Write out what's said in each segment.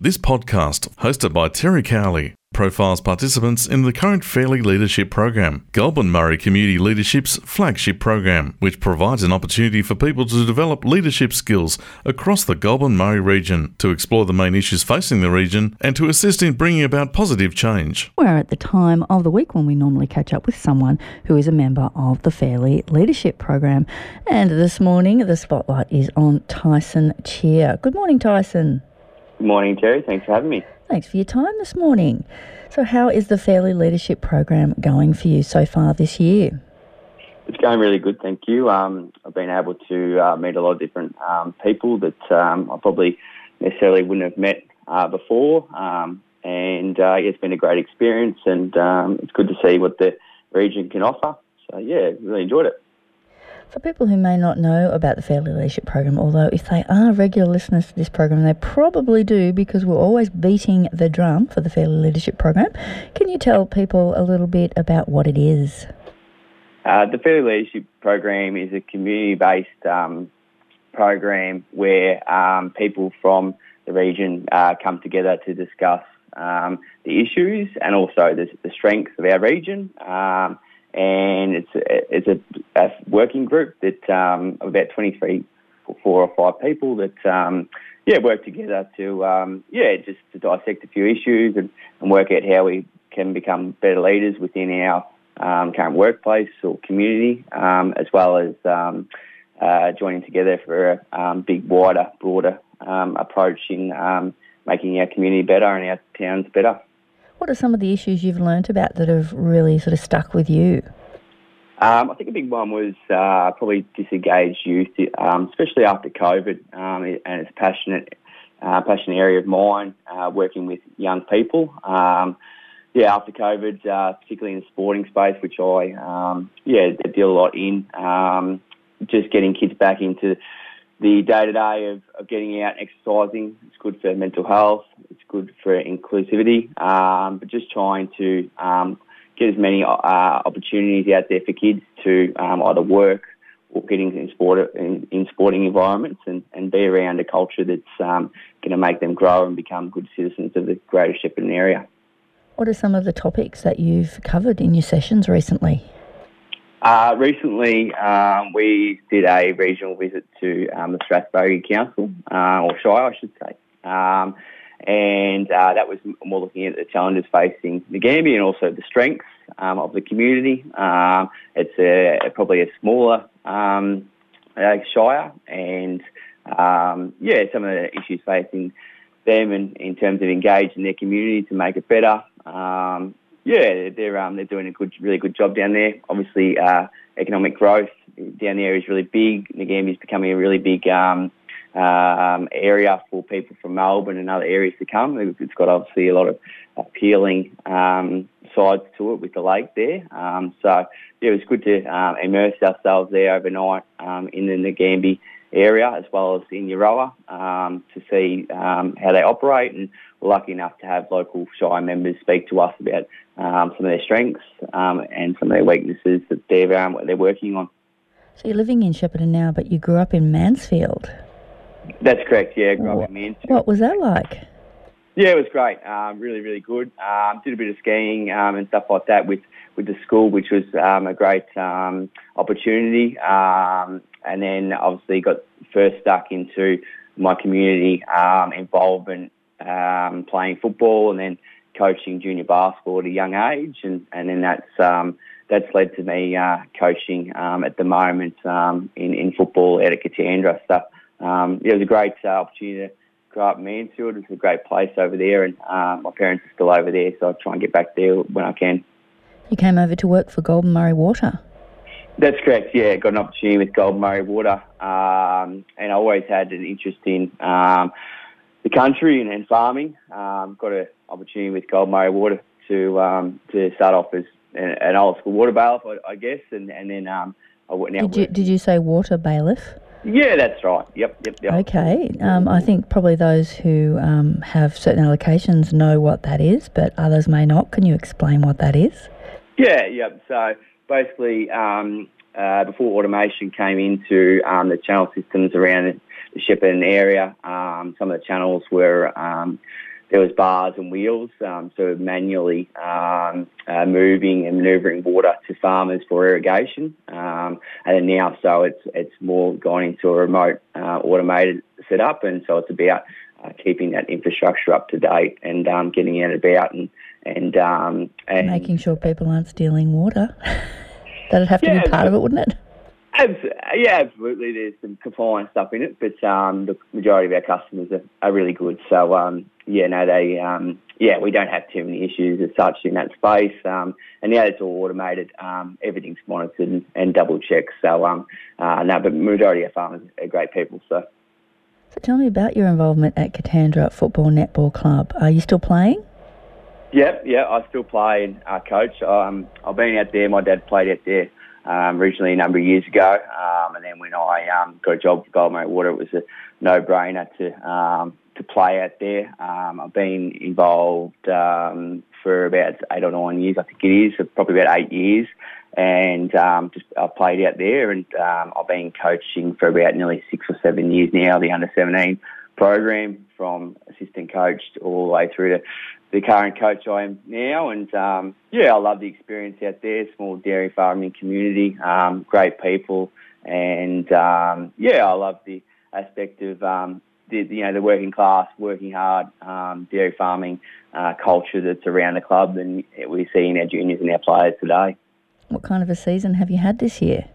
This podcast, hosted by Terry Cowley, profiles participants in the current Fairley Leadership Program, Goulburn Murray Community Leadership's flagship program, which provides an opportunity for people to develop leadership skills across the Goulburn Murray region, to explore the main issues facing the region, and to assist in bringing about positive change. We're at the time of the week when we normally catch up with someone who is a member of the Fairley Leadership Program. And this morning, the spotlight is on Tyson Cheer. Good morning, Tyson. Good morning, Terry. Thanks for having me. Thanks for your time this morning. So, how is the Fairley Leadership Program going for you so far this year? It's going really good, thank you. Um, I've been able to uh, meet a lot of different um, people that um, I probably necessarily wouldn't have met uh, before, um, and uh, it's been a great experience, and um, it's good to see what the region can offer. So, yeah, really enjoyed it. For people who may not know about the Fairley Leadership Program, although if they are regular listeners to this program, they probably do because we're always beating the drum for the Fairley Leadership Program. Can you tell people a little bit about what it is? Uh, the Fairleigh Leadership Program is a community based um, program where um, people from the region uh, come together to discuss um, the issues and also the, the strengths of our region. Um, and it's a, it's a, a working group that um, about 23, four or five people that um, yeah work together to um, yeah just to dissect a few issues and, and work out how we can become better leaders within our um, current workplace or community, um, as well as um, uh, joining together for a um, big, wider, broader um, approach in um, making our community better and our towns better. What are some of the issues you've learnt about that have really sort of stuck with you? Um, I think a big one was uh, probably disengaged youth, um, especially after COVID, um, and it's a passionate, uh, passionate area of mine, uh, working with young people. Um, yeah, after COVID, uh, particularly in the sporting space, which I um, yeah deal a lot in, um, just getting kids back into the day to day of getting out and exercising. It's good for mental health. Good for inclusivity. but just trying to get as many uh, opportunities out there for kids to um, either work or get in sport in, in, sporting environments and, and be around a culture that's um, going to make them grow and become good citizens of the Greater Shepparton area. What are some of the topics that you've covered in your sessions recently? Uh, recently, um, we did a regional visit to um, the Strathbogie Council, uh, or Shire, I should say. Um, and uh, that was more looking at the challenges facing Nagambie and also the strengths um, of the community. Um, it's a, probably a smaller um, uh, shire, and um, yeah, some of the issues facing them in, in terms of engaging their community to make it better. Um, yeah, they're um, they're doing a good, really good job down there. Obviously, uh, economic growth down there is really big. Nagambie is becoming a really big um, area for people from Melbourne and other areas to come. It's got obviously a lot of appealing um, sides to it with the lake there. Um, so yeah, it was good to um, immerse ourselves there overnight um, in the Nagambie area as well as in Euroa um, to see how they operate and we're lucky enough to have local Shire members speak to us about some of their strengths and some of their weaknesses that they're, they're working on. So you're living in Shepparton now, but you grew up in Mansfield. That's correct. Yeah, grew what, up in Mansfield. What was that like? Yeah, it was great. Um, really, really good. Um, did a bit of skiing um, and stuff like that with, with the school, which was um, a great um, opportunity. Um, and then obviously got first stuck into my community involvement, playing football, and then coaching junior basketball at a young age, and, and then that's that's led to me uh, coaching at the moment in, in football at Katandra. So um, it was a great uh, opportunity to grow up in Mansfield. It's a great place over there, and um, my parents are still over there, so I try and get back there when I can. You came over to work for Goulburn Murray Water. That's correct. Yeah, got an opportunity with Goulburn Murray Water, um, and I always had an interest in um, the country and, and farming. Um, got an opportunity with Goulburn Murray Water to um, to start off as an, an old school water bailiff, I, I guess, and and then um, I now. Did you, did you say water bailiff? Yeah, that's right. Yep, yep, yep. Okay. Um, I think probably those who um, have certain allocations know what that is, but others may not. Can you explain what that is? Yeah, yep. So basically, um, uh, before automation came into um, the channel systems around the Shepparton area, um, some of the channels were um, there was bars and wheels, um, so manually um, uh, moving and manoeuvring water to farmers for irrigation. Um, and then now, so it's it's more gone into a remote uh, automated setup, and so it's about uh, keeping that infrastructure up to date and um, getting out about and and, um, and making sure people aren't stealing water. That'd have to yeah, be part of it, wouldn't it? Yeah, absolutely. There's some compliance stuff in it, but um, the majority of our customers are, are really good. So um, yeah, no, they um, yeah, we don't have too many issues as such in that space. Um, and now it's all automated. Um, everything's monitored and, and double checked. So um, uh, no, but majority of farmers are great people. So. So tell me about your involvement at Katandra Football Netball Club. Are you still playing? Yep, yeah, I still play and uh, coach. Um, I've been out there. My dad played out there um, originally a number of years ago. Um, and then when I um, got a job Goulburn Murray Water, it was a no-brainer to um, to play out there. Um, I've been involved um, for about eight or nine years, I think it is, probably about eight years. And just I've played out there, and I've been coaching for about nearly six or seven years now. The under seventeen program from assistant coach all the way through to the current coach I am now. And um, yeah, I love the experience out there. Small dairy farming community, um, great people, and um, yeah, I love the aspect of um, the you know the working class, working hard um, dairy farming uh, culture that's around the club, and we see in our juniors and our players today. What kind of a season have you had this year?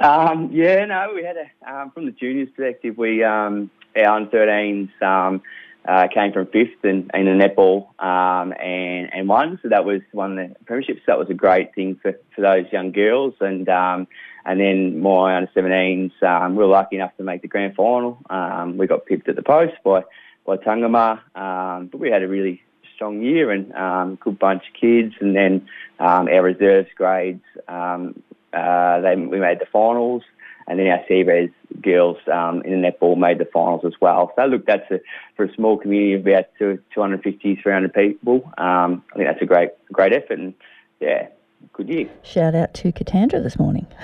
Um, yeah, no, we had a from the juniors perspective, we our under 13s uh, came from fifth in, in the netball um, and, and won. So that was one of the premierships. That was a great thing for, for those young girls. And um, and then my under 17s, um, we were lucky enough to make the grand final. Um, we got pipped at the post by, by Tungamah, um, but we had a really strong year and um, good bunch of kids. And then um, our reserves grades, um, uh, they, we made the finals and then our CBS girls um, in the netball made the finals as well. So look, that's a, for a small community of about 250, 300 people. Um, I think that's a great, great effort, and yeah, good year. Shout out to Katandra this morning.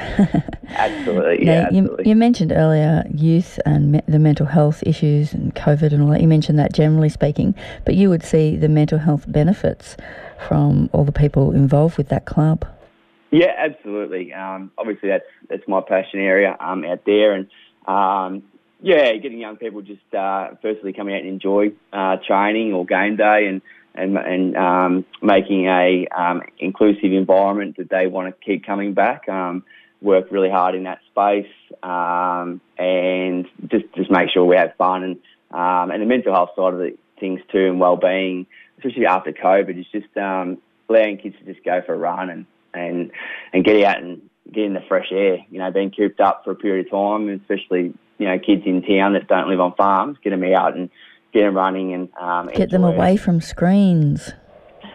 absolutely, yeah. Now, absolutely. You, you, mentioned earlier youth and me- the mental health issues and COVID and all that. You mentioned that generally speaking, but you would see the mental health benefits from all the people involved with that club. Yeah, absolutely. Um, obviously, that's that's my passion area um, out there, and um, yeah, getting young people just uh, firstly coming out and enjoy uh, training or game day, and and and um, making a um, inclusive environment that they want to keep coming back. Um, work really hard in that space, and just just make sure we have fun and and the mental health side of the things too, and well being, especially after COVID, is just allowing kids to just go for a run and and and get out and get in the fresh air. You know, being cooped up for a period of time, especially you know kids in town that don't live on farms, get them out and get them running and um, get them away it. from screens.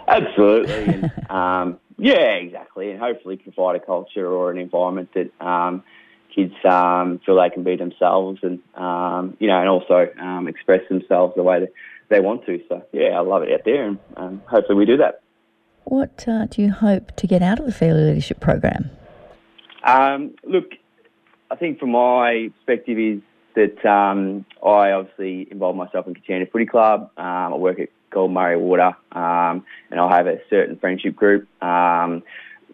Absolutely, and, um, yeah, exactly, and hopefully provide a culture or an environment that um, kids um, feel they can be themselves, and um, you know, and also um, express themselves the way that they want to. So yeah, I love it out there, and um, hopefully we do that. What uh, do you hope to get out of the Fairley Leadership Program? Um, look, I think from my perspective is that um, I obviously involve myself in Katandra Footy Club. Um, I work at Goulburn Murray Water, um, and I have a certain friendship group. Um,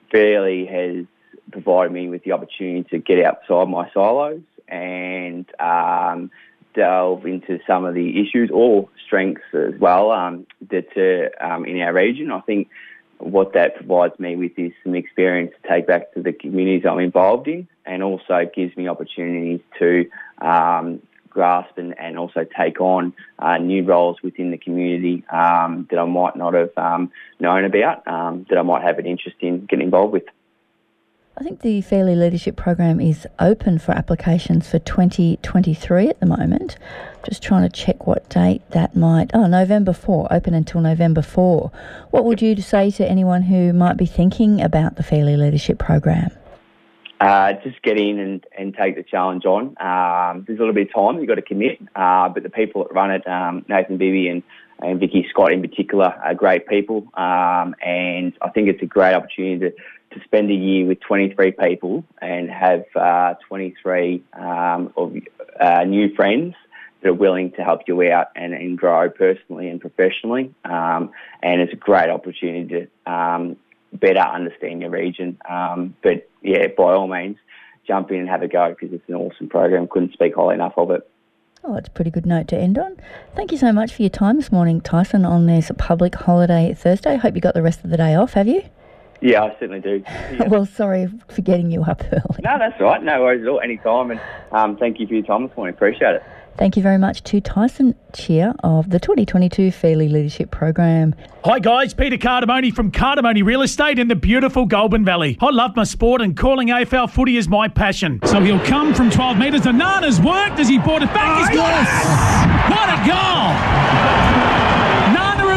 Fairley has provided me with the opportunity to get outside my silos and um, delve into some of the issues or strengths as well um, that uh, um, in our region. I think what that provides me with is some experience to take back to the communities I'm involved in and also gives me opportunities to um, grasp and, and also take on uh, new roles within the community um, that I might not have um, known about, um, that I might have an interest in getting involved with. I think the Fairley Leadership Program is open for applications for 2023 at the moment. Just trying to check what date that might. Oh, November 4, open until November 4. What would you say to anyone who might be thinking about the Fairley Leadership Program? Uh, just get in and, and take the challenge on. Um, there's a little bit of time you've got to commit, uh, but the people that run it, um, Nathan Bibby and, and Vicky Scott in particular, are great people. Um, and I think it's a great opportunity to, to spend a year with 23 people and have uh, 23 um, of uh, new friends that are willing to help you out and, and grow personally and professionally. Um, and it's a great opportunity to um, better understand your region. Um, but yeah, by all means, jump in and have a go because it's an awesome program. Couldn't speak highly enough of it. Oh, that's a pretty good note to end on. Thank you so much for your time this morning, Tyson, on this public holiday Thursday. Hope you got the rest of the day off, have you? Yeah, I certainly do. Yeah. well, sorry for getting you up early. No, that's all right. No worries at all. Any time. And um, thank you for your time this morning. Appreciate it. Thank you very much to Tyson Cheer of the 2022 Fairley Leadership Program. Hi guys, Peter Cardamone from Cardamone Real Estate in the beautiful Goulburn Valley. I love my sport and calling AFL footy is my passion. So he'll come from 12 metres. Anana's worked as he brought it back. He's got it! What a goal!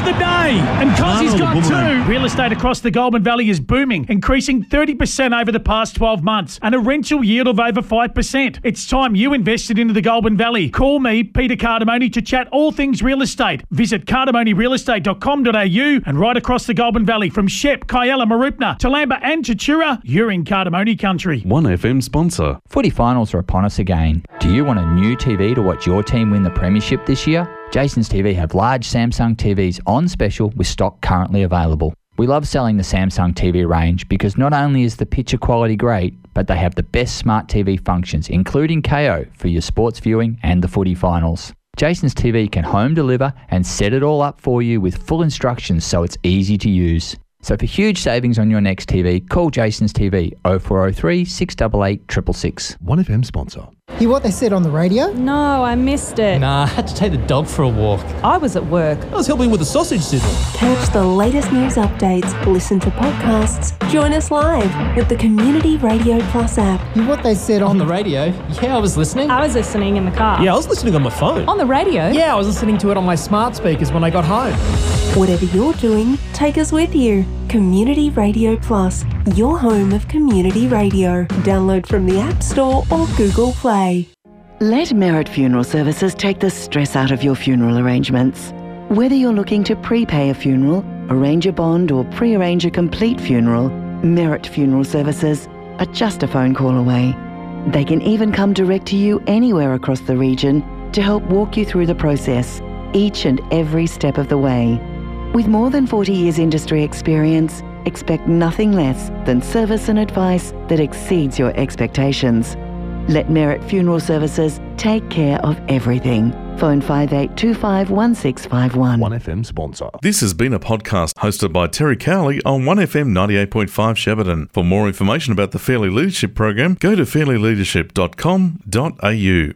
Nana of the day. And cause he's got two. Real estate across the Goulburn Valley is booming, increasing 30% over the past 12 months and a rental yield of over 5%. It's time you invested into the Goulburn Valley. Call me, Peter Cardamone, to chat all things real estate. Visit cardamonerealestate.com.au and right across the Goulburn Valley from Shep, Kialla, Mooroopna, to Toolamba and Tatura, you're in Cardamone country. 1FM sponsor. Footy finals are upon us again. Do you want a new TV to watch your team win the Premiership this year? Jason's TV have large Samsung TVs on special with stock currently available. We love selling the Samsung TV range because not only is the picture quality great, but they have the best smart TV functions, including Kayo for your sports viewing and the footy finals. Jason's TV can home deliver and set it all up for you with full instructions so it's easy to use. So for huge savings on your next TV, call Jason's TV 0403 688 666. 1FM sponsor. Hear what they said on the radio? No, I missed it. Nah, I had to take the dog for a walk. I was at work. I was helping with the sausage sizzle. Catch the latest news updates, listen to podcasts, join us live with the Community Radio Plus app. Hear what they said on, On the radio? Yeah, I was listening. I was listening in the car. Yeah, I was listening on my phone. On the radio? Yeah, I was listening to it on my smart speakers when I got home. Whatever you're doing, take us with you. Community Radio Plus, your home of community radio. Download from the App Store or Google Play. Let Merit Funeral Services take the stress out of your funeral arrangements. Whether you're looking to prepay a funeral, arrange a bond, or pre arrange a complete funeral, Merit Funeral Services are just a phone call away. They can even come direct to you anywhere across the region to help walk you through the process, each and every step of the way. With more than 40 years industry experience, expect nothing less than service and advice that exceeds your expectations. Let Merit Funeral Services take care of everything. Phone 5825 1651. 1FM sponsor. This has been a podcast hosted by Terry Cowley on 1FM 98.5 Shepparton. For more information about the Fairley Leadership Program, go to fairleyleadership.com.au.